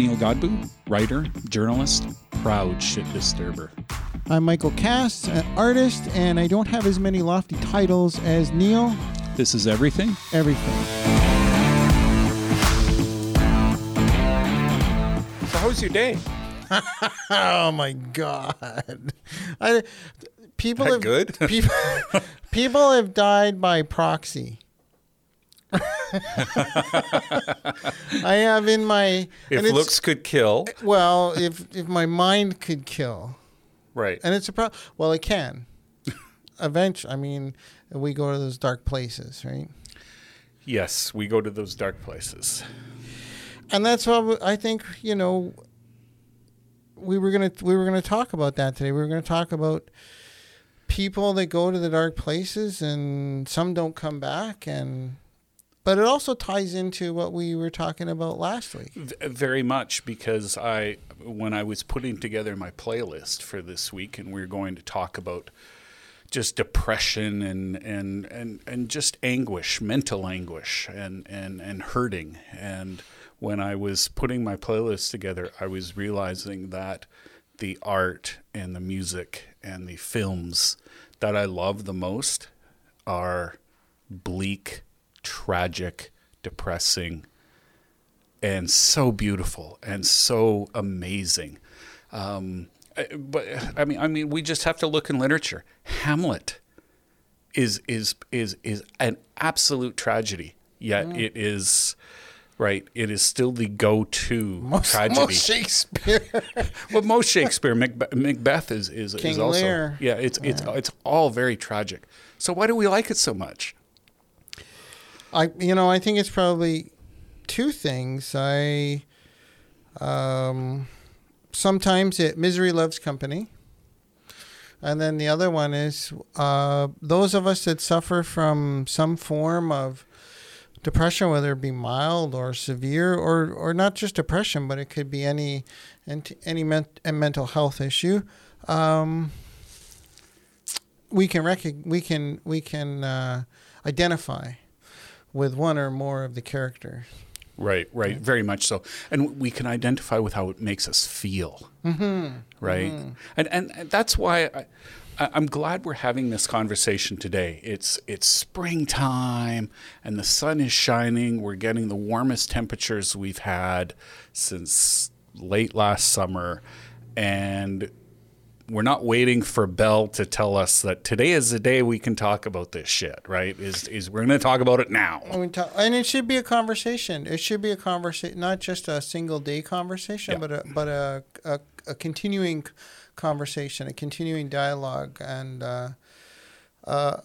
Neil Godbout, writer, journalist, proud shit disturber. I'm Michael Cass, an artist, and I don't have as many lofty titles as Neil. This is everything. Everything. So how's your day? Oh my god! I, people That have good? people, people have died by proxy. I have in my If looks could kill, well, if if my mind could kill, right? and it's a pro. Well, it can. Eventually, I mean, we go to those dark places, right? Yes, we go to those dark places. and that's what I think. You know, we were gonna we were gonna talk about that today. We were gonna talk about people that go to the dark places, and some don't come back, and but it also ties into what we were talking about last week. Very much because I, when I was putting together my playlist for this week, and we are going to talk about just depression and and and and just anguish, mental anguish, and and and hurting. And when I was putting my playlist together, I was realizing that the art and the music and the films that I love the most are bleak, tragic, depressing, and so beautiful and so amazing. Um, but I mean, I mean, we just have to look in literature. Hamlet is is is is an absolute tragedy, yet it is right. It is still the go-to tragedy. Most Shakespeare. well, most Shakespeare, Macbeth, Macbeth is is, is also Lear. yeah. It's it's it's all very tragic. So why do we like it so much? I you know I think it's probably two things. I um, sometimes it misery loves company, and then the other one is uh, those of us that suffer from some form of depression, whether it be mild or severe, or or not just depression, but it could be any any, ment- mental health issue. Um, we can recog- we can we can uh, identify with one or more of the characters. Right, right, very much so. And we can identify with how it makes us feel. Mm-hmm. Right, And, and and that's why I- I'm glad we're having this conversation today. It's it's springtime and the sun is shining. We're getting the warmest temperatures we've had since late last summer, and we're not waiting for Bell to tell us that today is the day we can talk about this shit. Right? Is is we're going to talk about it now? I mean, to- and it should be a conversation. It should be a conversation, not just a single day conversation, Yeah. but a but a, a a continuing conversation, a continuing dialogue, and uh, uh,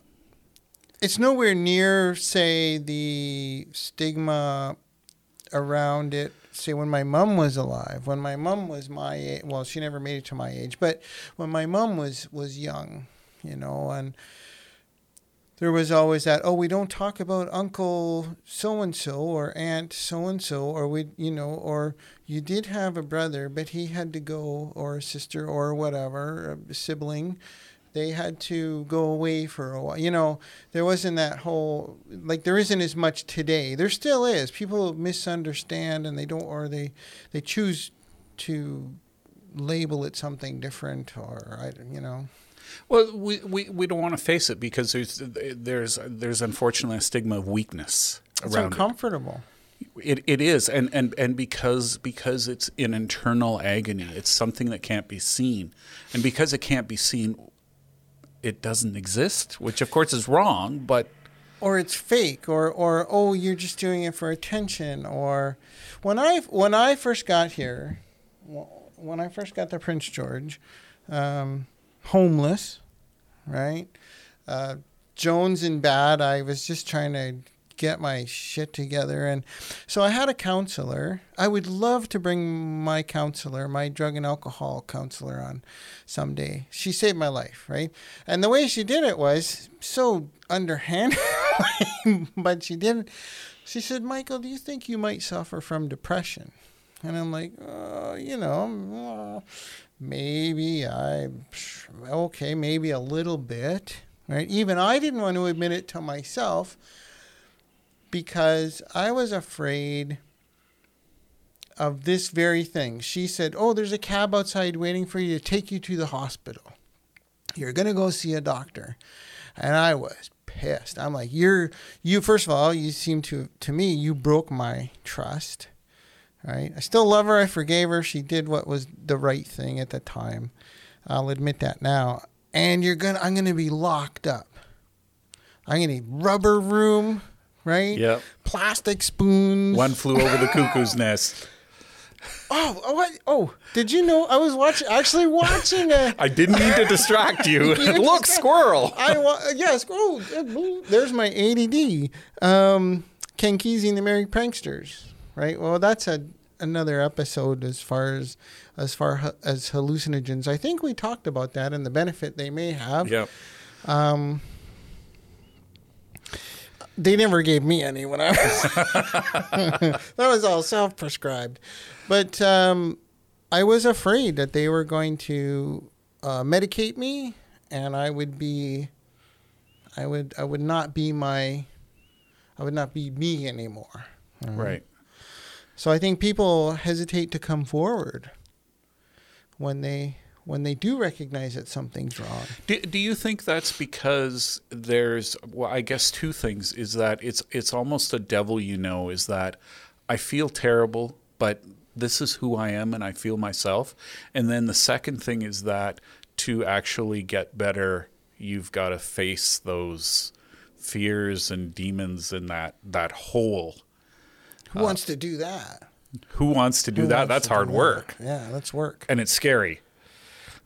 it's nowhere near, say, the stigma around it. Say when my mom was alive, when my mom was my age, well, she never made it to my age, but when my mom was was young, you know, and there was always that oh we don't talk about uncle so and so or aunt so and so or we you know or you did have a brother but he had to go or a sister or whatever a sibling they had to go away for a while. You know there wasn't that whole like there isn't as much today. There still is. People misunderstand and they don't or they they choose to label it something different or you know. Well, we, we, we don't want to face it because there's there's there's unfortunately a stigma of weakness it's around uncomfortable. It. It it is, and and and because because it's an internal agony, it's something that can't be seen, and because it can't be seen, it doesn't exist, which of course is wrong. But or it's fake or or oh you're just doing it for attention or when I when I first got here when I first got to Prince George um, homeless right uh, Jones and bad I was just trying to get my shit together and so I had a counselor I would love to bring my counselor my drug and alcohol counselor on someday she saved my life right and the way she did it was so underhanded but she didn't. She said, Michael, do you think you might suffer from depression? And I'm like, uh, you know, uh, maybe I, okay, maybe a little bit. Right? Even I didn't want to admit it to myself because I was afraid of this very thing. She said, "Oh, there's a cab outside waiting for you to take you to the hospital. You're gonna go see a doctor." And I was pissed. I'm like, "You're you. First of all, you seem to to me you broke my trust." Right? I still love her. I forgave her. She did what was the right thing at the time. I'll admit that now. And you're gonna, I'm gonna be locked up. I'm gonna need rubber room, right? Yep. Plastic spoons. One flew over the cuckoo's nest. Oh, oh, what? Oh, did you know I was watching? Actually, watching a. I didn't mean to distract you. Look, squirrel. I wa- yeah, squirrel. There's my ADD. Um, Ken Kesey and the Merry Pranksters. Right. Well, that's a another episode as far as as far as hallucinogens. I think we talked about that and the benefit they may have. Yep. Um, they never gave me any when I was. that was all self prescribed. But um, I was afraid that they were going to uh, medicate me and I would be. I would I would not be my I would not be me anymore. Right. So I think people hesitate to come forward when they when they do recognize that something's wrong. Do, do you think that's because there's well I guess two things is that it's it's almost a devil you know is that I feel terrible but this is who I am and I feel myself and then the second thing is that to actually get better you've got to face those fears and demons in that that hole Who wants to do that? who wants to do Who that that's hard work that? Yeah, that's work. and it's scary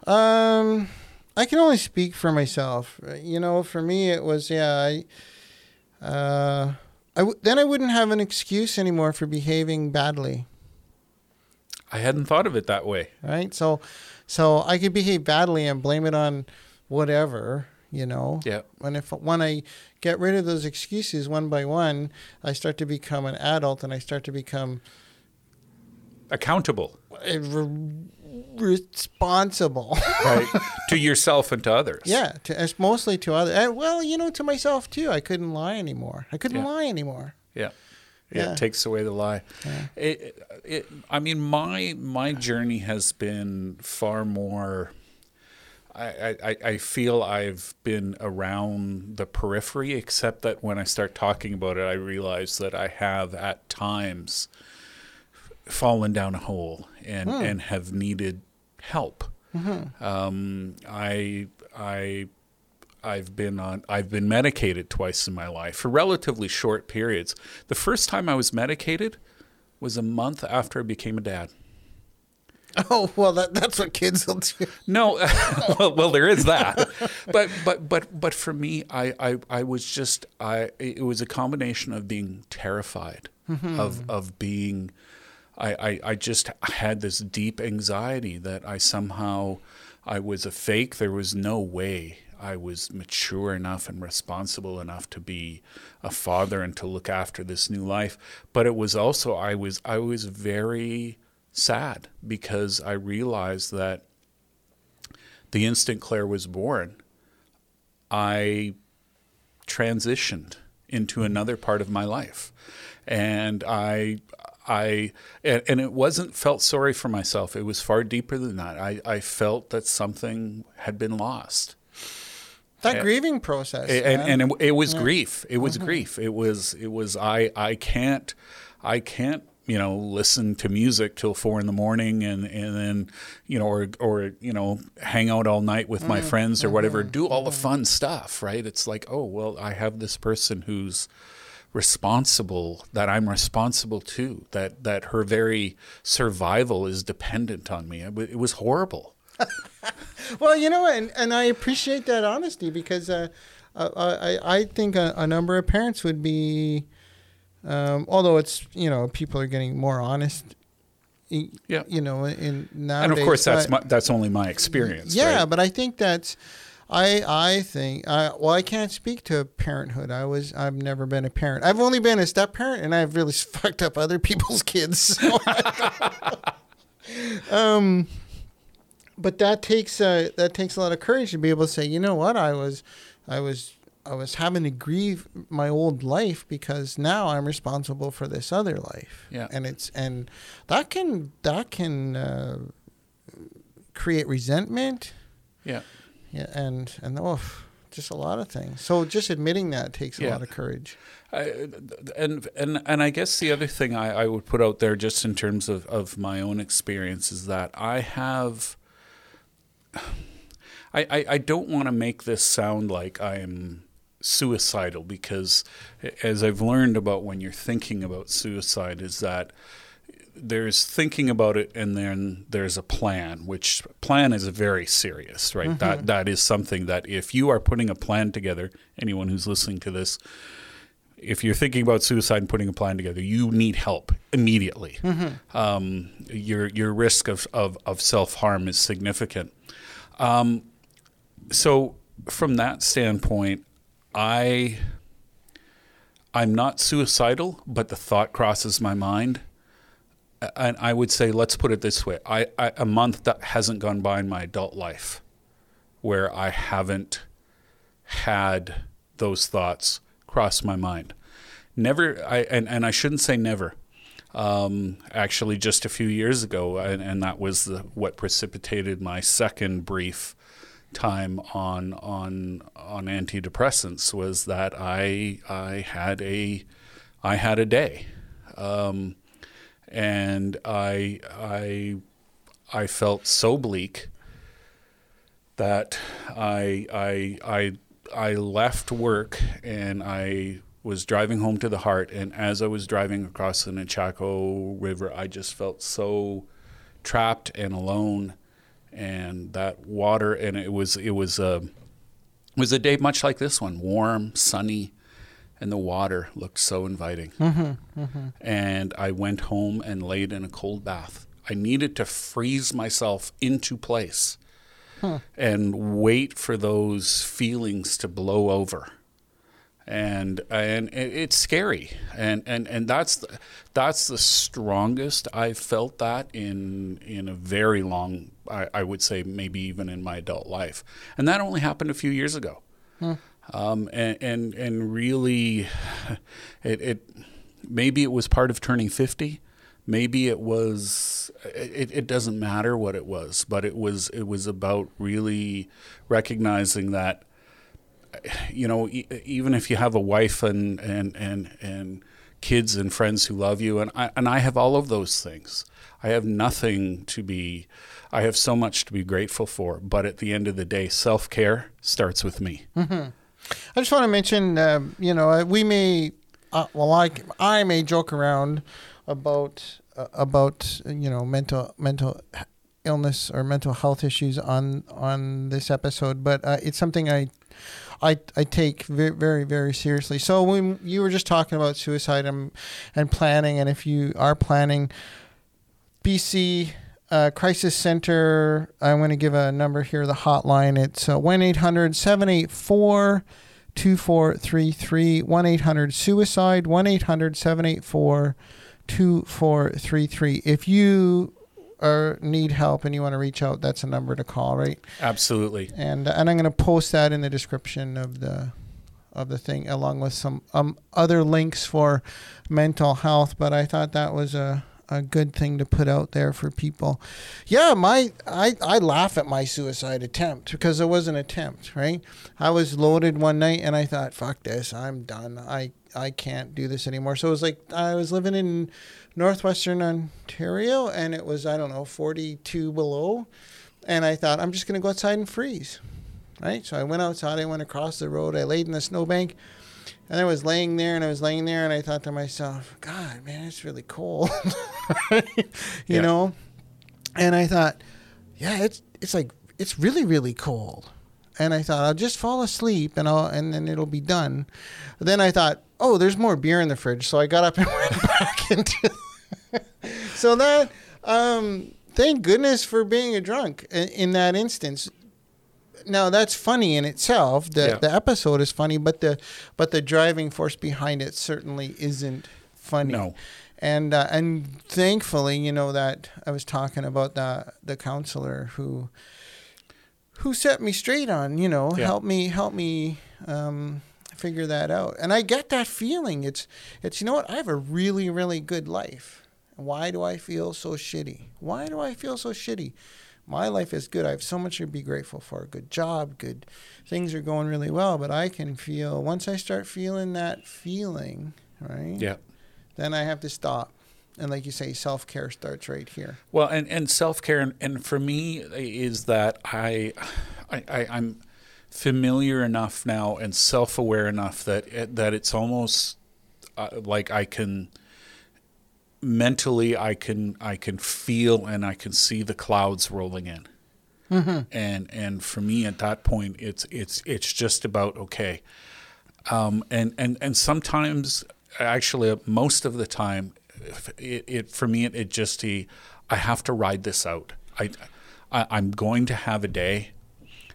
Um, I can only speak for myself. You know, for me, it was yeah. I, uh, I w- then I wouldn't have an excuse anymore for behaving badly, I hadn't thought of it that way right? So, so I could behave badly and blame it on whatever, you know. yeah And if when I get rid of those excuses one by one, I start to become an adult and I start to become accountable uh, re- responsible. right to yourself and to others Yeah, to, it's mostly to others. Well, you know, to myself too. I couldn't lie anymore. I couldn't Yeah. lie anymore. Yeah. Yeah, Yeah. it takes away the lie. Yeah. It, it, I mean, my my journey has been far more. I, I, I feel I've been around the periphery, except that when I start talking about it, I realize that I have at times fallen down a hole and, hmm. and have needed help. Mm-hmm. Um, I I I've been on I've been medicated twice in my life for relatively short periods. The first time I was medicated was a month after I became a dad. Oh well, that that's what kids will do. No, well, well, there is that, but but but but for me, I, I I was just I it was a combination of being terrified mm-hmm. of of being, I, I I just had this deep anxiety that I somehow I was a fake. There was no way I was mature enough and responsible enough to be a father and to look after this new life. But it was also I was I was very sad because I realized that the instant Claire was born, I transitioned into another part of my life, and I, I, and, and it wasn't felt sorry for myself. It was far deeper than that. I, I felt that something had been lost, That Yeah. grieving process. and, man. and it, it was grief. It was mm-hmm. grief. It was, it was. I, I can't, I can't you know listen to music till four in the morning and and then you know or or you know hang out all night with my mm-hmm. friends or whatever mm-hmm. do all the fun stuff right it's like oh well i have this person who's responsible that i'm responsible to that that her very survival is dependent on me it, it was horrible Well, you know, and and I appreciate that honesty because uh, uh, I I think a, a number of parents would be, um, although it's you know people are getting more honest. Yeah. You know, in nowadays. and of course that's my, that's only my experience Yeah, right? but I think that's. I I think I well I can't speak to parenthood. I was I've never been a parent. I've only been a step parent, and I've really fucked up other people's kids. So um, but that takes uh, that takes a lot of courage to be able to say, you know what, I was, I was, I was having to grieve my old life because now I'm responsible for this other life. Yeah. And it's and that can that can uh, create resentment. Yeah. Yeah, and and oh, just a lot of things. So just admitting that takes a Yeah. lot of courage. I, uh, and and and I guess the other thing I, I would put out there, just in terms of, of my own experience, is that I have. I, I, I don't want to make this sound like I am suicidal because, as I've learned about when you're thinking about suicide, is that there's thinking about it and then there's a plan which plan is very serious right that that is something that if you are putting a plan together anyone who's listening to this if you're thinking about suicide and putting a plan together, you need help immediately. Um, your your risk of, of, of self harm is significant. Um, so from that standpoint, I I'm not suicidal, but the thought crosses my mind. And I would say, let's put it this way: I, I a month that hasn't gone by in my adult life where I haven't had those thoughts cross my mind. Never, I and, and I shouldn't say never. Um, actually, just a few years ago, and, and that was the, what precipitated my second brief time on on on antidepressants was that I I had a I had a day, um, and I I I felt so bleak that I I I I left work and I was driving home to the Hart. And as I was driving across the Nechako River I just felt so trapped and alone. And that water and it was it was a it was a day much like this one warm sunny and the water looked so inviting. Mm-hmm, mm-hmm. And I went home and laid in a cold bath. I needed to freeze myself into place and wait for those feelings to blow over. And and it's scary. And and and that's the, that's the strongest I've felt that in in a very long I, I would say maybe even in my adult life. And that only happened a few years ago um, and and and really it, it maybe it was part of turning 50 maybe it was it, it doesn't matter what it was but it was it was about really recognizing that you know e- even if you have a wife and and and and kids and friends who love you and I and I have all of those things. I have nothing to be I have so much to be grateful for but at the end of the day self-care starts with me I just want to mention, um, you know, uh, we may, uh, well, I, I may joke around about uh, about uh, you know mental mental illness or mental health issues on on this episode, but uh, it's something I. I, I take very, very very seriously. So when you were just talking about suicide and, and planning, and if you are planning, BC uh, Crisis Center, I'm going to give a number here, the hotline. It's uh, 1 800 784 2433. 1 800 Suicide, 1 800 784 2433. If you are, need help and you want to reach out, that's a number to call, right? absolutely And, and I'm going to post that in the description of the of the thing along with some um, other links for mental health but i thought that was a, a good thing to put out there for people. Yeah my I, I laugh at my suicide attempt because it was an attempt right? I was loaded one night and i thought fuck this i'm done. I i can't do this anymore. So it was like i was living in northwestern ontario and it was i don't know 42 below. And i thought i'm just to go outside and freeze right? So I went outside, I went across the road, I laid in the snowbank, and I was laying there and I was laying there and I thought to myself, God, man, it's really cold. you Yeah. know? And I thought, yeah, it's it's like it's really, really cold. And I thought I'll just fall asleep and I'll and then it'll be done. then I thought, oh, there's more beer in the fridge, so I got up and went back into. so that, um, thank goodness for being a drunk in, in that instance now that's funny in itself. The Yeah. the episode is funny, but the but the driving force behind it certainly isn't funny. No. And uh, and thankfully, you know that I was talking about the the counselor who who set me straight on, you know, Yeah. help me help me um, figure that out. And I get that feeling. It's it's you know what? I have a really really good life. Why do I feel so shitty? Why do I feel so shitty? My life is good. I have so much to be grateful for. Good job, good things are going really well, but I can feel once I start feeling that feeling, right? Yeah. Then I have to stop. And like you say, self care starts right here. Well, and, and self care, and, and for me, is that I, I, I I'm familiar enough now and self aware enough that it, that it's almost uh, like I can mentally I can I can feel and I can see the clouds rolling in. Mm-hmm. And and for me at that point it's it's it's just about okay. Um, and and and sometimes actually most of the time it, it for me it, it just I have to ride this out. I, I I'm going to have a day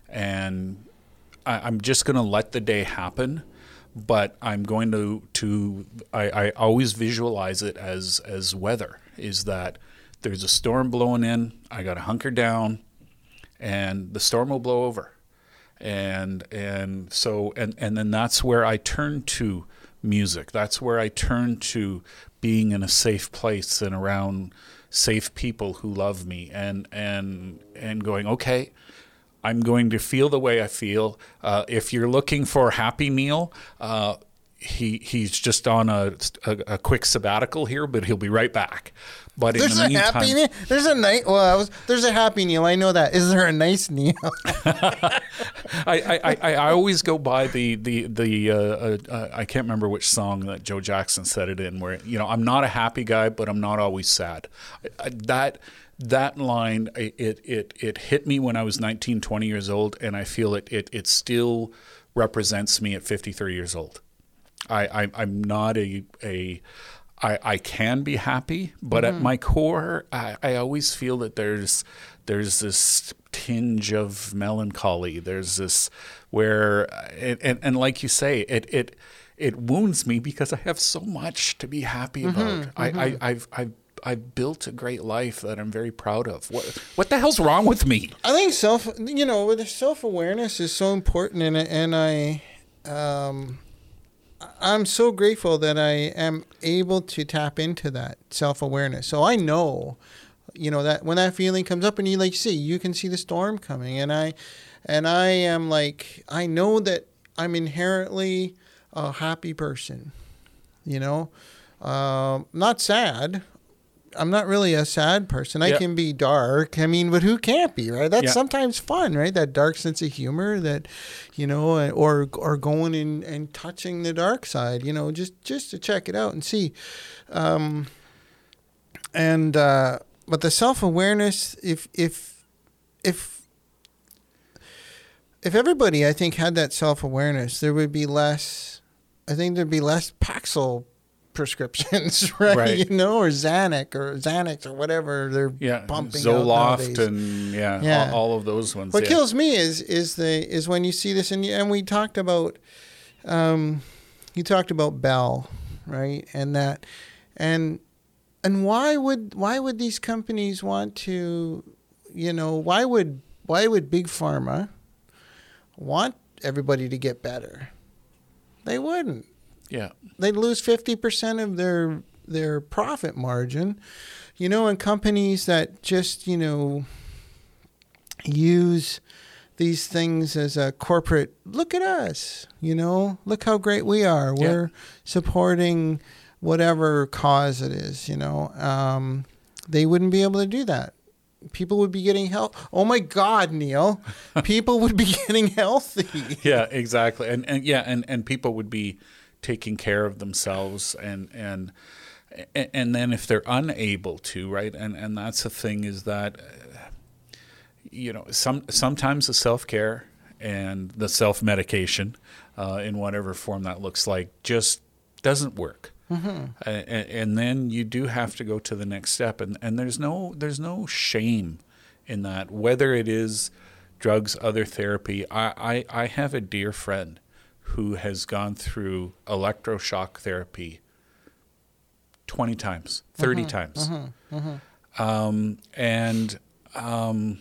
and I, am just going to let the day happen but I'm going to to I, I always visualize it as as weather is that there's a storm blowing in I got to hunker down and the storm will blow over. And and so and and then that's where I turn to music. That's where I turn to being in a safe place and around safe people who love me and and and going okay I'm going to feel the way I feel. Uh, if you're looking for a Happy Neil, uh, he he's just on a, a, a quick sabbatical here, but he'll be right back. But there's the a meantime, happy Neil. There's a night. Well, I was, there's a happy Neil. I know that. Is there a nice Neil? I, I, I, I, always go by the the the uh, uh, uh, I can't remember which song that Joe Jackson said it in, where you know I'm not a happy guy, but I'm not always sad. I, that that line it, it it hit me when I was 19, 20 years old, and I feel it it it still represents me at 53 years old. I, I I'm not a a I, I can be happy, but mm-hmm. at my core, I, I always feel that there's there's this tinge of melancholy. There's this where, and, and, and like you say, it it it wounds me because I have so much to be happy mm-hmm, about. Mm-hmm. I, I I've I've I've built a great life that I'm very proud of. What what the hell's wrong with me? I think self, you know, self awareness is so important, and and I, um, I'm so grateful that I am able to tap into that self awareness. So I know, you know, that when that feeling comes up, and you like see, you can see the storm coming, and I, and I am like, I know that I'm inherently a happy person, you know. Um, not sad. I'm not really a sad person. I can be dark. I mean, but who can't be, right? That's sometimes fun, right? That dark sense of humor that, you know, or or going and, and touching the dark side, you know, just just to check it out and see. Um, and uh, but the self awareness, if if if if everybody, I think, had that self awareness, there would be less. I think there'd be less Paxil prescriptions, right? right? You know, or Xanax or Xanax or whatever they're yeah, pumping. Zoloft and yeah, yeah. All, all, of those ones. What yeah. kills me is is the is when you see this and and we talked about, um, you talked about Bell, right? And that, and and why would why would these companies want to, you know, why would why would big pharma want everybody to get better? They wouldn't yeah. They'd lose 50% of their their profit margin. You know, and companies that just, you know, use these things as a corporate look at us, you know, look how great we are. Yeah. We're supporting whatever cause it is, you know. Um, they wouldn't be able to do that. People would be getting health. Oh my God, Neil! people would be getting healthy. Yeah, exactly, and and yeah, and and people would be taking care of themselves and and and then if they're unable to right? And and that's the thing is that you know some sometimes the self-care and the self-medication uh, in whatever form that looks like just doesn't work. Mm-hmm. and, and, then you do have to go to the next step and, and there's no there's no shame in that. Whether it is drugs other therapy I, I, I have a dear friend who has gone through electroshock therapy 20 times, 30 uh-huh, times. Uh-huh, uh-huh. Um, and um,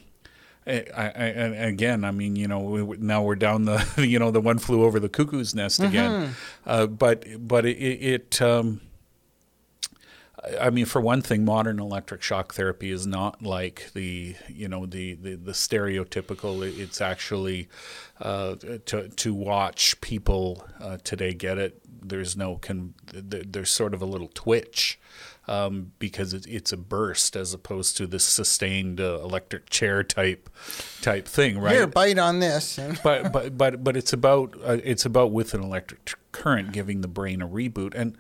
I, I, and again, I mean, you know, we, now we're down the, you know, the one flew over the cuckoo's nest again. Mm-hmm. Uh, but but it, it um, I mean, for one thing, modern electric shock therapy is not like the you know the the, the stereotypical. It's actually uh, to to watch people uh, today get it. There's no con- there's sort of a little twitch um, because it, it's a burst as opposed to this sustained uh, electric chair type type thing, right? Here, bite on this. but but but but it's about uh, it's about with an electric current giving the brain a reboot and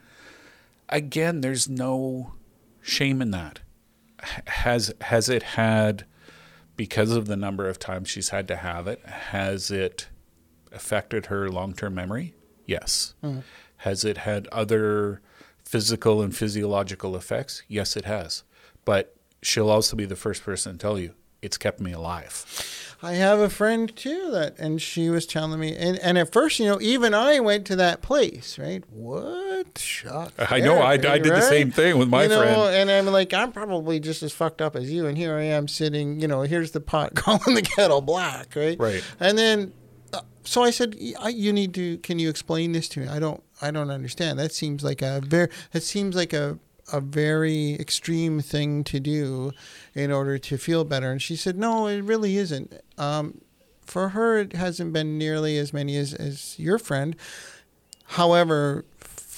again, there's no shame in that. Has has it had because of the number of times she's had to have it, has it affected her long-term memory? Yes. Mm-hmm. Has it had other physical and physiological effects? Yes, it has. But she'll also be the first person to tell you it's kept me alive. I have a friend too that, and she was telling me, and, and at first, you know, even I went to that place, right? What shock? I know, I, I did right? the same thing with my you know, friend, and I'm like, I'm probably just as fucked up as you, and here I am sitting, you know, here's the pot calling the kettle black, right? Right. And then, uh, so I said, you need to, can you explain this to me? I don't, I don't understand. That seems like a very, that seems like a a very extreme thing to do in order to feel better. And she said, no, it really isn't. Um, for her, it hasn't been nearly as many as, as your friend. However,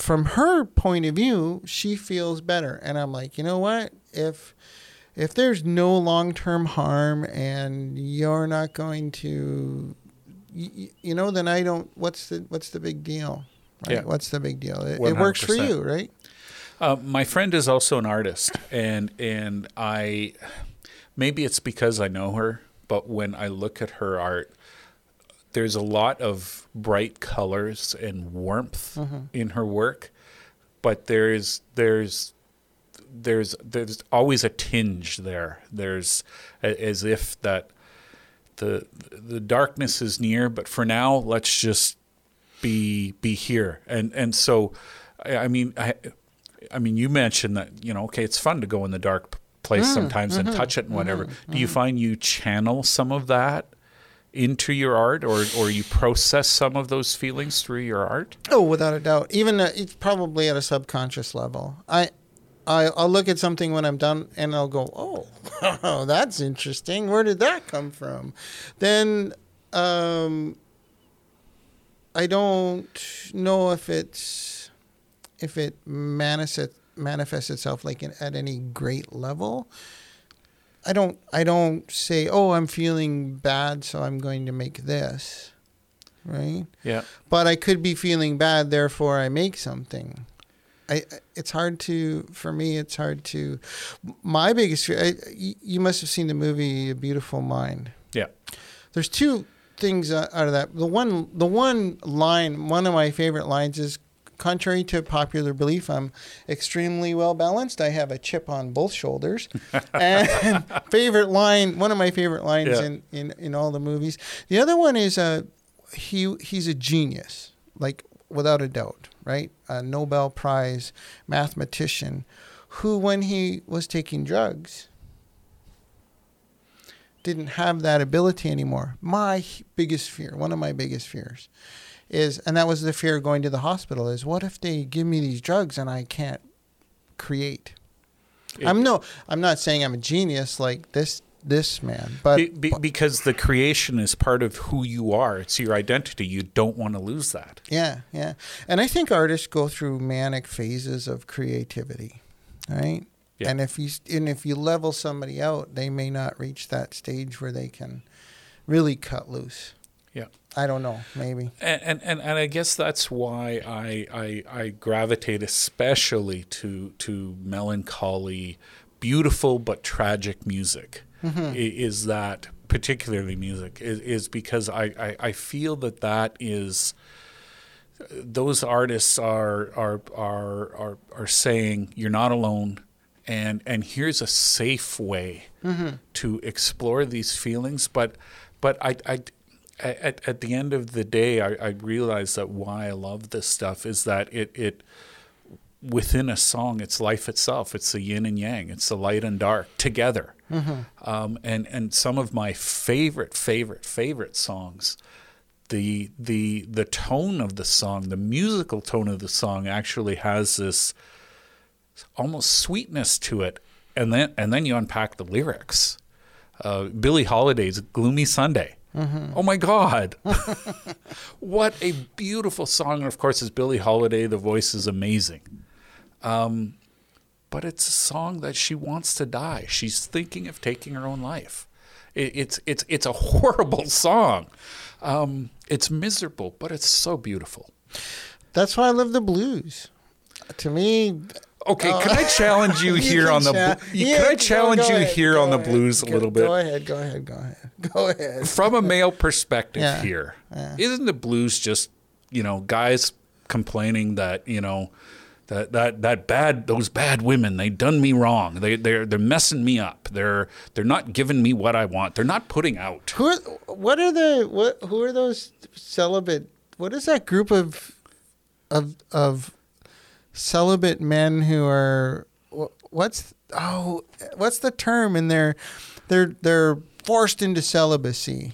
from her point of view, she feels better. And I'm like, you know what? If if there's no long term harm and you're not going to, you, you, know, then I don't. What's the what's the big deal? Right? Yeah. What's the big deal? It, it works for you, right? Uh, my friend is also an artist, and and I maybe it's because I know her, but when I look at her art, there's a lot of bright colors and warmth mm-hmm. in her work, but there's there's there's there's always a tinge there. There's as if that the the darkness is near, but for now, let's just be be here. And and so, I mean, I I mean, you mentioned that you know, okay, it's fun to go in the dark place mm, sometimes mm-hmm, and touch it and whatever. Mm-hmm, Do you mm-hmm. find you channel some of that into your art, or or you process some of those feelings through your art? Oh, without a doubt. Even uh, it's probably at a subconscious level. I. I, I'll look at something when I'm done and I'll go, oh, that's interesting. Where did that come from? Then um, I don't know if it's if it manifests manifests itself like in, at any great level. I don't I don't say, "Oh, I'm feeling bad, so I'm going to make this." Right? Yeah. But I could be feeling bad, therefore I make something. I it's hard to for me it's hard to my biggest fear I, you must have seen the movie A Beautiful Mind. Yeah. There's two things uh, out of that. The one the one line, one of my favorite lines is contrary to popular belief, I'm extremely well balanced. I have a chip on both shoulders. and favorite line, one of my favorite lines yeah. in, in, in all the movies. The other one is uh, he he's a genius, like without a doubt, right? A Nobel Prize mathematician who, when he was taking drugs, didn't have that ability anymore. My biggest fear, one of my biggest fears, is and that was the fear going to the hospital is what if they give me these drugs and I can't create. It, I'm no I'm not saying I'm a genius like this this man, but be, be, because the creation is part of who you are. It's your identity. You don't want to lose that. Yeah, yeah. And I think artists go through manic phases of creativity, right? Yeah. And if you and if you level somebody out, they may not reach that stage where they can really cut loose. I don't know, maybe. And, and and, and I guess that's why I, I I gravitate especially to to melancholy, beautiful but tragic music. Mm-hmm. Is that particularly music is, is because I, I, I feel that that is those artists are are are are are saying you're not alone and and here's a safe way mm-hmm. to explore these feelings but but I, I at, at the end of the day, I, I realize that why I love this stuff is that it, it within a song, it's life itself. It's the yin and yang. It's the light and dark together. Um, and and some of my favorite, favorite, favorite songs. The the the tone of the song, the musical tone of the song, actually has this almost sweetness to it, and then and then you unpack the lyrics. Uh, Billie Holiday's "Gloomy Sunday." Oh my God! what a beautiful song! And of course, it's Billie Holiday. The voice is amazing. Um, but it's a song that she wants to die. She's thinking of taking her own life. It, it's it's it's a horrible song. Um, it's miserable, but it's so beautiful. That's why I love the blues. To me, Okay, can I challenge you, You here can on the? cha- Yeah, can I challenge go you ahead, here on the ahead. blues a Go- little bit? Go ahead, go ahead, go ahead, go ahead. from a male perspective Yeah, here, yeah. not the blues just you know guys complaining that you know that that that bad those bad women they done me wrong they they're they're messing me up they're they're not giving me what I want they're not putting out Who are, what are the what who are those celibate what is that group of of of celibate men who are what's oh what's the term and they're they're they're forced into celibacy.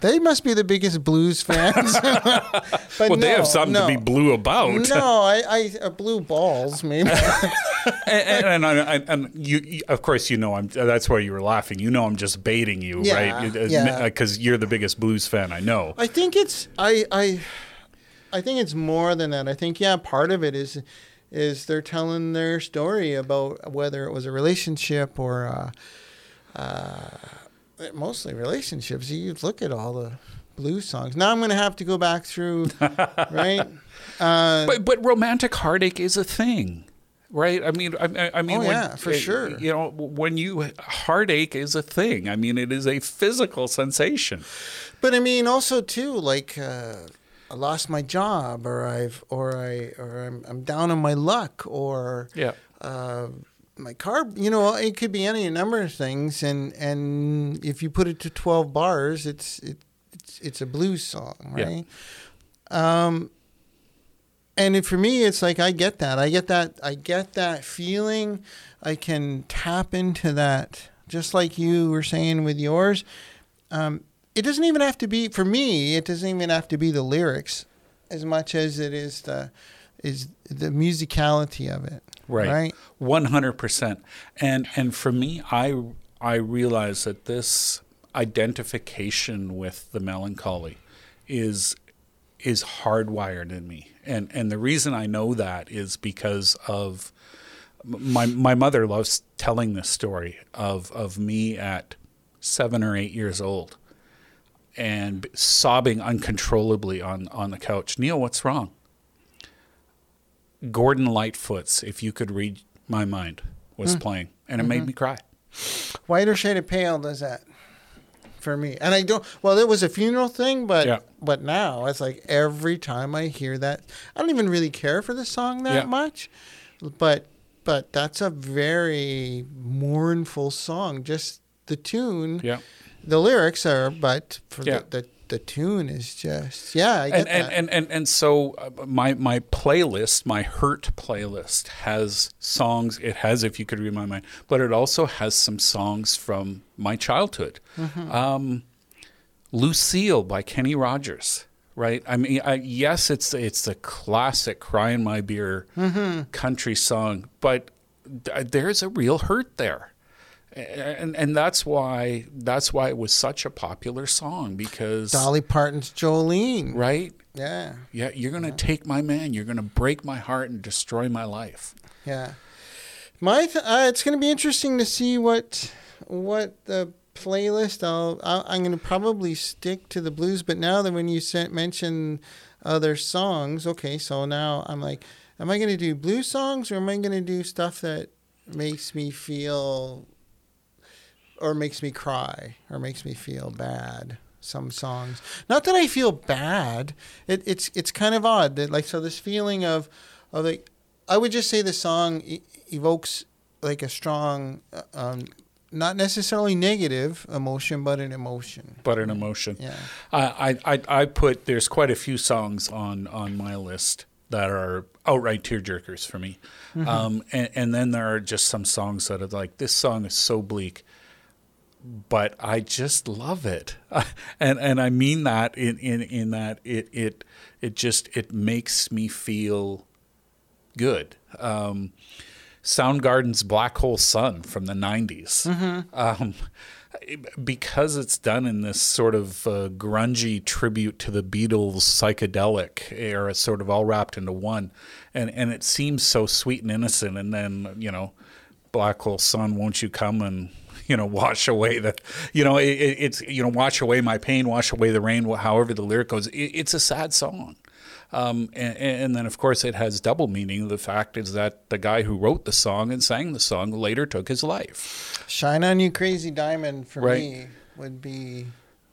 They must be the biggest blues fans. but well they have something no. to be blue about No, I, I uh, blue balls maybe. and, and, and, I- and you, you- of course, you know, I'm. That's why you were laughing. You know, I'm just baiting you, Yeah, right? yeah. Because you're the biggest blues fan I know. I think it's I I I think it's more than that. I think yeah, part of it is is they're telling their story about whether it was a relationship or uh, uh, mostly relationships. You look at all the blues songs. Now I'm going to have to go back through, right? Uh, But but romantic heartache is a thing, right? I mean, I, I- mean, Oh, when- yeah, for uh, sure. You know, when you heartache is a thing. I mean, it is a physical sensation. But I mean, also too, like uh, I lost my job, or I've, or I, or I'm, I'm down on my luck, or Yeah. uh, my car. You know, it could be any number of things, and and if you put it to twelve bars, it's it, it's it's a blues song, Yeah. right? Um, and it, for me, it's like I get that. I get that. I get that feeling. I can tap into that, just like you were saying with yours. Um, it doesn't even have to be for me. It doesn't even have to be the lyrics, as much as it is the is the musicality of it. Right. Right. One hundred percent. And and for me, I I realize that this identification with the melancholy is is hardwired in me. And and the reason I know that is because of my my mother loves telling this story of of me at 7 or 8 years old and sobbing uncontrollably on on the couch. Neil, what's wrong? Gordon Lightfoot's "If You Could Read My Mind" was hmm. playing, and it made mm-hmm. me cry. Whiter Shade of Pale does that for me. And I don't. Well, it was a funeral thing, but Yeah. but now it's like every time I hear that, I don't even really care for the song that Yeah. much. But but that's a very mournful song. Just the tune. Yeah, The lyrics are, but for Yeah. the, the the tune is just yeah. And and, and and and so uh, my my playlist, my hurt playlist, has songs. It has "If You Could Read My Mind," but it also has some songs from my childhood. Um, Lucille by Kenny Rogers. Right. I mean, I, yes, it's it's the classic "Cry in My Beer" country song, but th- there's a real hurt there. And and that's why that's why it was such a popular song because Dolly Parton's Jolene. right Yeah. yeah you're gonna take my man you're gonna break my heart and destroy my life Yeah, my th- uh, it's going to be interesting to see what what the playlist. I'll, I'll I'm going to probably stick to the blues, but now that when you sent mention other songs, okay, so now I'm like, am I going to do blues songs or am I going to do stuff that makes me feel or makes me cry or makes me feel bad? Some songs, not that I feel bad. It, it's it's kind of odd that like so this feeling of of like I would just say the song e- evokes like a strong, uh, um, not necessarily negative emotion, but an emotion. but an emotion Yeah. I, I I I put there's quite a few songs on on my list that are outright tearjerkers for me Mm-hmm. um, and, and then there are just some songs that are like this song is so bleak but I just love it, and and I mean that in in in that it it it just it makes me feel good. Um, Soundgarden's Black Hole Sun from the 90s. Um, because it's done in this sort of uh, grungy tribute to the Beatles psychedelic era, sort of all wrapped into one, and and it seems so sweet and innocent, and then you know, Black Hole Sun, won't you come and you know wash away the, you know, it, it's you know wash away my pain, wash away the rain, however the lyric goes. It, it's a sad song. Um, and, and, then, of course, it has double meaning. The fact is that the guy who wrote the song and sang the song later took his life. "Shine on You, Crazy Diamond" for Right. me would be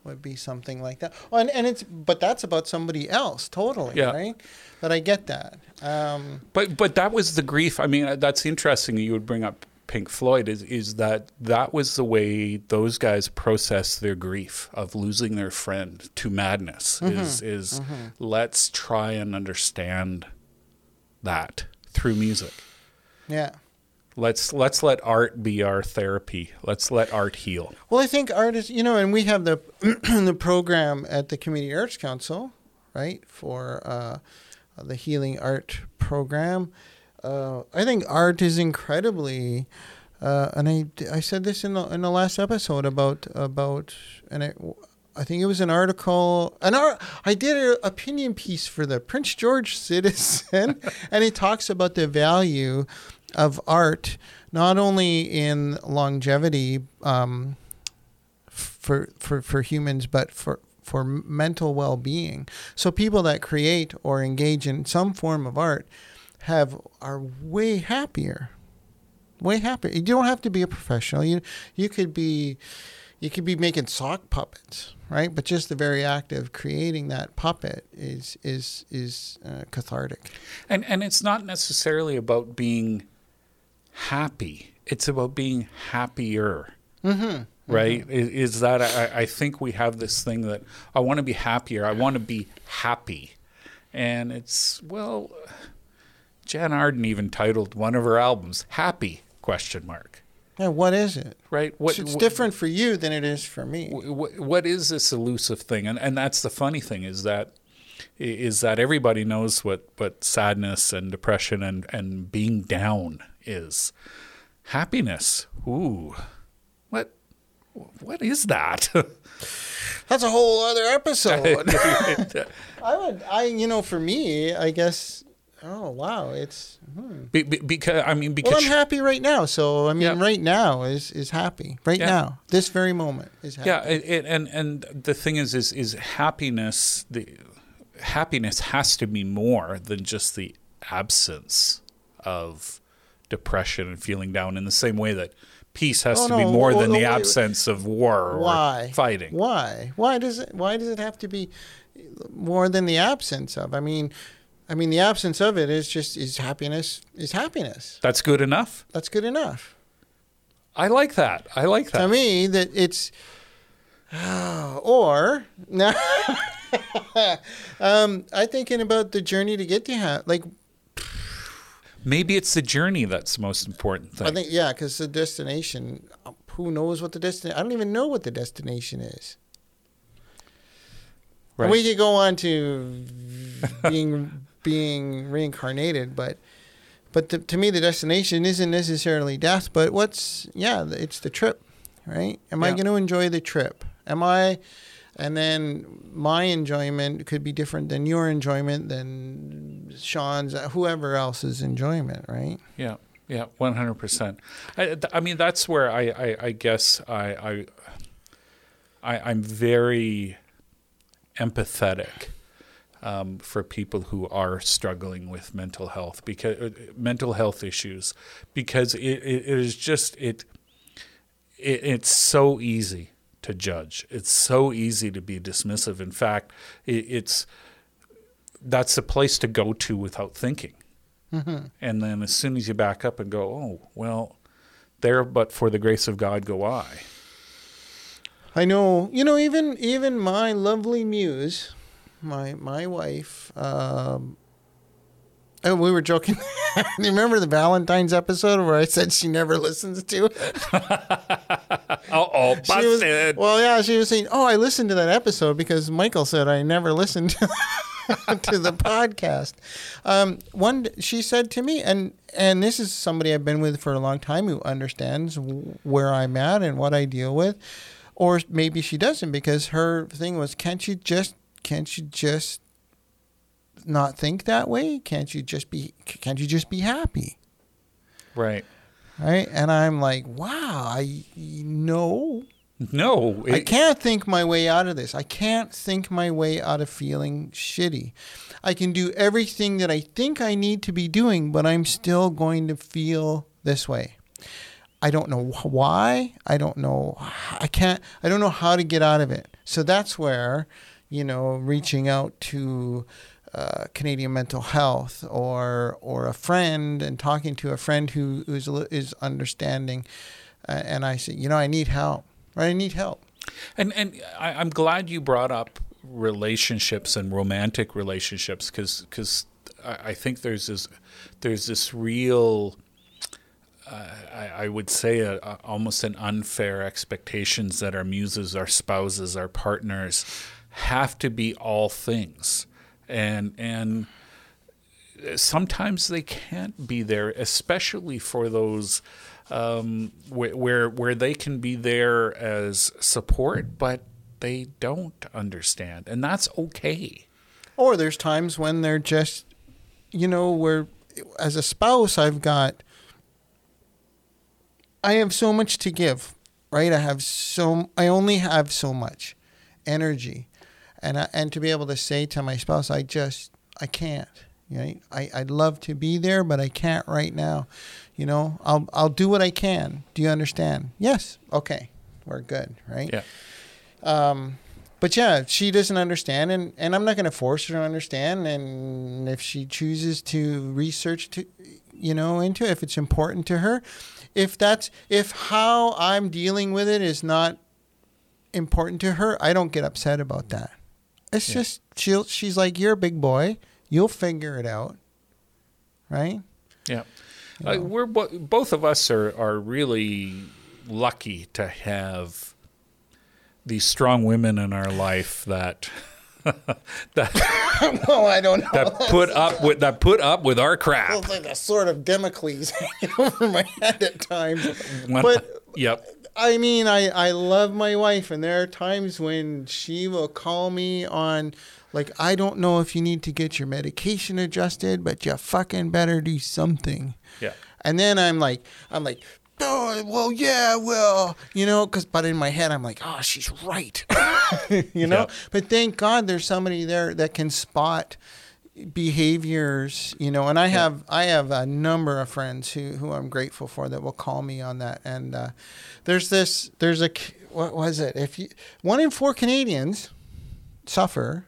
would be something like that. Oh, and, and it's but that's about somebody else totally, Yeah. right? But I get that. Um, But but that was the grief. I mean, uh, that's interesting. You would bring up Pink Floyd. Is is that that was the way those guys processed their grief of losing their friend to madness. Is is let's try and understand that through music. yeah. Let's let's let art be our therapy. Let's let art heal. Well, I think art is, you know, and we have the the program at the Community Arts Council, right, for uh, the Healing Art program. Uh, I think art is incredibly, uh, and I, I said this in the in the last episode about about and I, I think it was an article an art, I did an opinion piece for the Prince George Citizen, and it talks about the value of art not only in longevity. Um, for for for humans, but for for mental well-being. So people that create or engage in some form of art have are way happier. Way happier. You don't have to be a professional. You you could be you could be making sock puppets, right? But just the very act of creating that puppet is is is uh, cathartic. And and it's not necessarily about being happy. It's about being happier. Mm-hmm. Right? Is, is that I, I think we have this thing that I want to be happier. I want to be happy, and it's well, Jann Arden even titled one of her albums "Happy?" question mark. Yeah, what is it? Right? What, it's what- different for you than it is for me. wh- what is this elusive thing and and that's the funny thing is that is that everybody knows what what sadness and depression and and being down is happiness ooh what what is that That's a whole other episode. I would, I, you know, for me, I guess. Oh wow, it's. Hmm. Be- be- because i mean Well, because I'm happy right now, so I mean, Yeah. right now is is happy. Right Yeah. now, this very moment is happy. yeah it, it, and and the thing is is is happiness the happiness has to be more than just the absence of depression and feeling down in the same way that peace has Oh, to be more oh, than the absence of war or Why fighting Why? Why does it? Why does it have to be more than the absence of? I mean, I mean, the absence of it is just is happiness. Is happiness. that's good enough That's good enough. i like that i like that. To me, that it's. or no, um, I'm thinking about the journey to get to ha- like maybe it's the journey that's the most important thing I think yeah, because the destination. Who knows what the destination? I don't even know what the destination is. right? We could go on to being being reincarnated, but but to, to me, the destination isn't necessarily death. But what's yeah, it's the trip, right? Am I going to enjoy the trip? Am I? And then my enjoyment could be different than your enjoyment, than Sean's, uh, whoever else's enjoyment, right? Yeah, yeah, one hundred percent. I, th- I mean, that's where I, I, I guess I, I, I, I'm very empathetic um, for people who are struggling with mental health because uh, mental health issues, because it, it, it is just it, it, it's so easy to judge. It's so easy to be dismissive. In fact, it, it's that's the place to go to without thinking. And then as soon as you back up and go, oh, well, there but for the grace of God go I. I know, you know, even even my lovely muse, my my wife. Um, and we were joking. you remember the Valentine's episode where I said she never listens to oh, She was- well, yeah, she was saying, "Oh, I listened to that episode because Michael said I never listened to, to the podcast." Um, one, she said to me, and and this is somebody I've been with for a long time who understands w- where I'm at and what I deal with, or maybe she doesn't because her thing was, "Can't you just, can't you just not think that way? Can't you just be, can't you just be happy?" right. Right? And I'm like, "Wow, I no." No. I can't think my way out of this. I can't think my way out of feeling shitty. I can do everything that I think I need to be doing, but I'm still going to feel this way. I don't know why. I don't know. I can't. I don't know how to get out of it. So that's where, you know, reaching out to uh, Canadian Mental Health or or a friend and talking to a friend who is is understanding, uh, and I say, you know, I need help. I need help. And and I, I'm glad you brought up relationships and romantic relationships because I, I think there's this there's this real uh, I, I would say a, a, almost an unfair expectations that our muses, our spouses, our partners have to be all things, and and sometimes they can't be there, especially for those um, where, where where they can be there as support, but they don't understand, and that's okay. Or there's times when they're just, you know, where as a spouse, I've got, I have so much to give, right? I have so, I only have so much energy. And, I, and to be able to say to my spouse, I just, I can't. Right? I, I'd love to be there, but I can't right now. You know, I'll, I'll do what I can. Do you understand? Yes. Okay. We're good. Right? Yeah. Um, but yeah, she doesn't understand, and, and I'm not going to force her to understand. And if she chooses to research, to you know, into it, if it's important to her, if that's if how I'm dealing with it is not important to her, I don't get upset about that. It's Yeah. just she'll she's like, you're a big boy, you'll figure it out, right? Yeah, uh, we're both of us are are really lucky to have these strong women in our life that that well, I don't know. that put up with that put up with our crap. It's like a sort of hanging over my head at times. But yep, I mean, I, I love my wife, and there are times when she will call me on, like, I don't know if you need to get your medication adjusted, but you fucking better do something. yeah, And then I'm like, I'm like, oh, well, yeah, well, you know, because, but in my head, I'm like, oh, she's right. you know? Yeah. But thank God there's somebody there that can spot behaviors you know and i have i have a number of friends who who i'm grateful for that will call me on that. And uh, there's this there's a what was it? If you one in four canadians suffer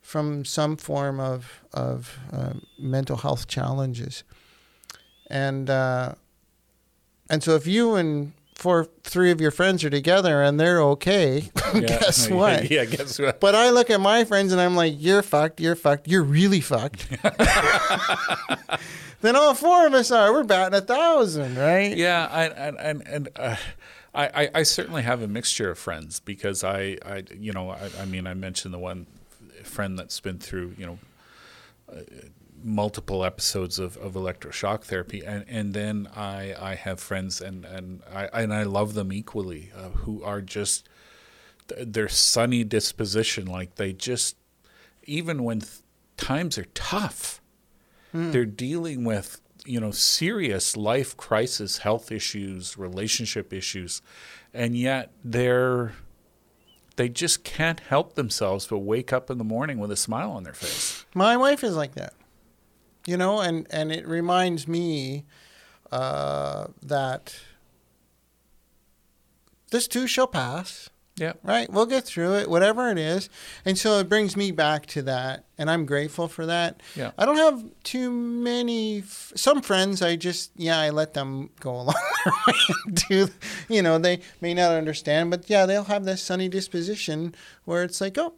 from some form of of uh, mental health challenges. And uh, and so if you and four three of your friends are together and they're okay yeah. guess what Yeah, guess what? but I look at my friends and I'm like, you're fucked, you're fucked, you're really fucked. then all four of us are. We're batting a thousand, right? Yeah, I, and and and uh, I, I I certainly have a mixture of friends because I I you know I, I mean I mentioned the one friend that's been through you know uh, multiple episodes of, of electroshock therapy and and then I I have friends and and I and I love them equally uh, who are just their sunny disposition like they just even when th- times are tough they're dealing with you know serious life crisis health issues relationship issues and yet they're they just can't help themselves but wake up in the morning with a smile on their face. My wife is like that, you know, and and it reminds me uh, that this too shall pass. yeah right? We'll get through it, whatever it is. And so it brings me back to that, and I'm grateful for that. Yeah. I don't have too many. F- some friends, I just yeah, I let them go along their way and do. You know, they may not understand, but yeah, they'll have this sunny disposition where it's like, oh,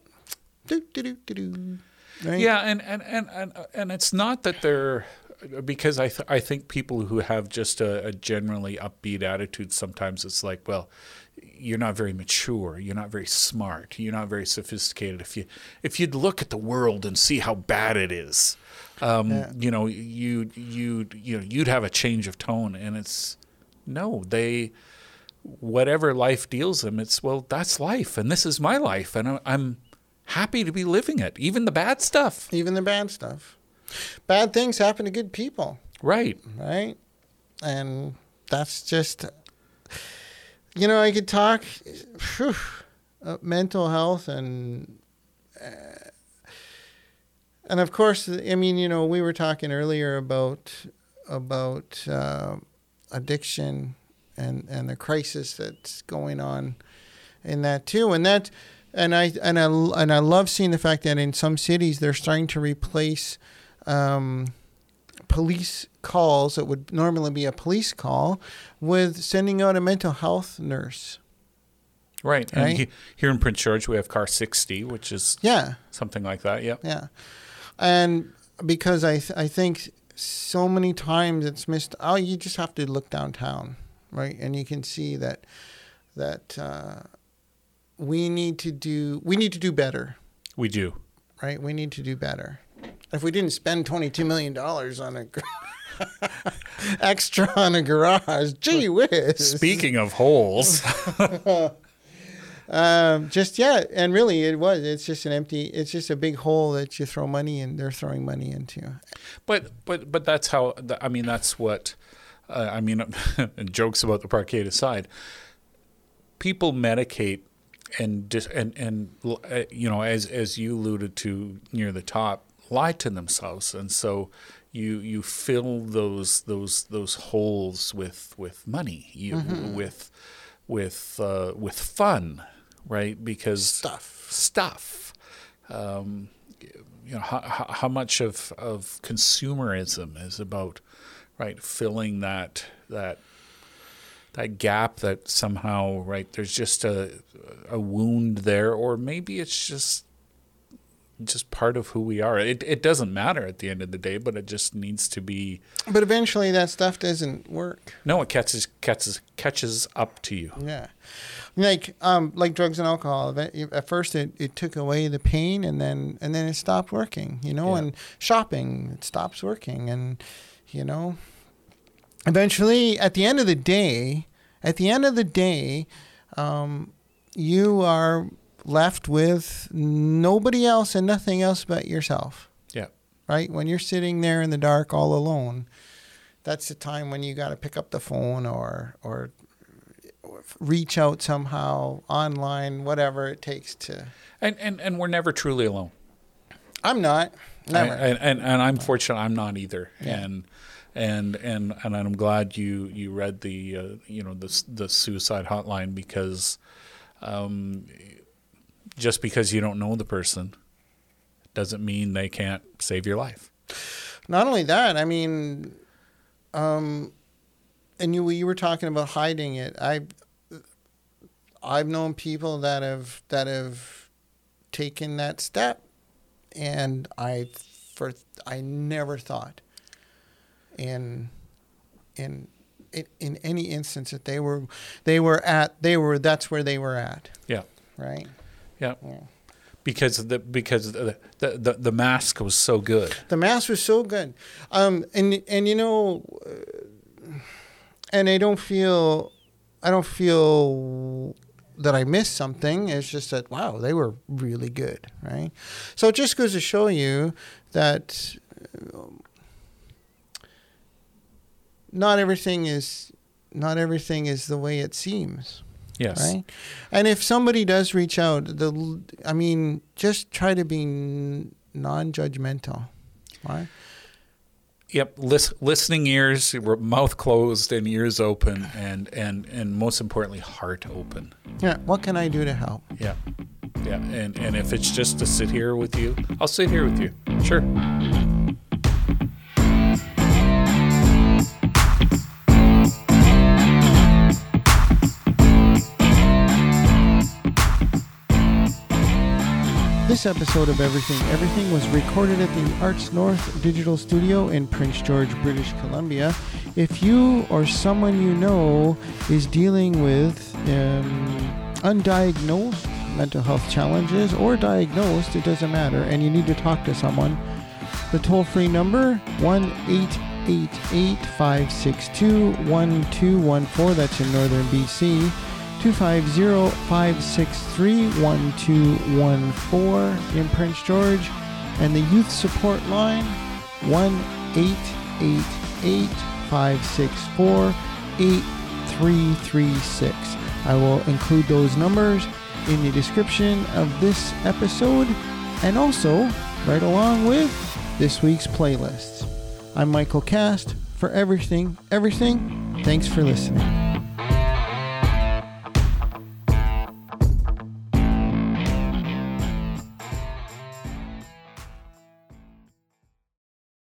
do do do do do. Right? yeah and and and and, and it's not that they're because I th- I think people who have just a, a generally upbeat attitude sometimes it's like well you're not very mature you're not very smart you're not very sophisticated if you if you'd look at the world and see how bad it is um, Yeah. you know you you you know you'd have a change of tone and it's no they whatever life deals them it's well that's life and this is my life and I'm happy to be living it even the bad stuff Even the bad stuff. Bad things happen to good people, right right? And that's just, you know, I could talk phew, uh, mental health and, uh, and of course, I mean, you know, we were talking earlier about about uh, addiction and and the crisis that's going on in that too, and that. And I and I and I love seeing the fact that in some cities they're starting to replace um, police calls that would normally be a police call with sending out a mental health nurse. Right. And Right? he, here in Prince George, we have Car 60, which is Yeah, something like that. Yep. yeah. And because I th- I think so many times it's missed. Oh, you just have to look downtown, right? And you can see that that uh, we need to do we need to do better, We do. right? We need to do better. If we didn't spend twenty two million dollars on a extra on a garage, gee whiz. Speaking of holes, Um, just yeah, and really it was. It's just an empty. It's just a big hole that you throw money in. They're throwing money into. but but but that's how I mean that's what uh, I mean. jokes about the parkade aside, people medicate and dis, and and uh, you know as as you alluded to near the top, lie to themselves, and so you you fill those those those holes with with money, you with with uh, with fun, right? Because Stuff. stuff. Um, you know how, how how much of, of consumerism is about right filling that that that gap that somehow right there's just a a wound there or maybe it's just just part of who we are it it doesn't matter at the end of the day but it just needs to be But eventually, that stuff doesn't work. no it catches catches catches up to you Yeah, like um, like drugs and alcohol. At first, it, it took away the pain, and then and then it stopped working. You know, Yeah. and shopping it stops working, and you know, eventually, at the end of the day, at the end of the day, um, you are left with nobody else and nothing else but yourself. yeah right? When you're sitting there in the dark all alone, that's the time when you got to pick up the phone or or reach out somehow online, whatever it takes to. and and and we're never truly alone I'm not. Never. I- and, and and I'm fortunate I'm not either. Yeah. And and and and I'm glad you you read the uh, you know the the suicide hotline because um, just because you don't know the person doesn't mean they can't save your life. not only that, I mean, um, and you you were talking about hiding it. I I've known people that have that have taken that step, and I for I never thought in in in, in any instance that they were they were at they were that's where they were at Yeah. right Yeah. Yeah. Because the because the, the the the mask was so good. The mask was so good, um, and and you know, uh, and I don't feel, I don't feel that I missed something. It's just that wow, they were really good, right? So it just goes to show you that not everything is not everything is the way it seems Yes. right? And if somebody does reach out, the I mean, just try to be non-judgmental, right? Yep, Lis- listening ears, mouth closed and ears open, and and and most importantly, heart open. Yeah. What can I do to help? Yeah, yeah, and and if it's just to sit here with you, I'll sit here with you. Sure. This episode of Everything Everything was recorded at the Arts North Digital Studio in Prince George, British Columbia. If you or someone you know is dealing with um, undiagnosed mental health challenges or diagnosed, it doesn't matter, and you need to talk to someone, the toll free number 1 888 562 1214, that's in northern BC. 250-563-1214 in Prince George and the youth support line 1-888-564-8336. I will include those numbers in the description of this episode and also right along with this week's playlists. I'm Michael Cast for everything, everything. Thanks for listening.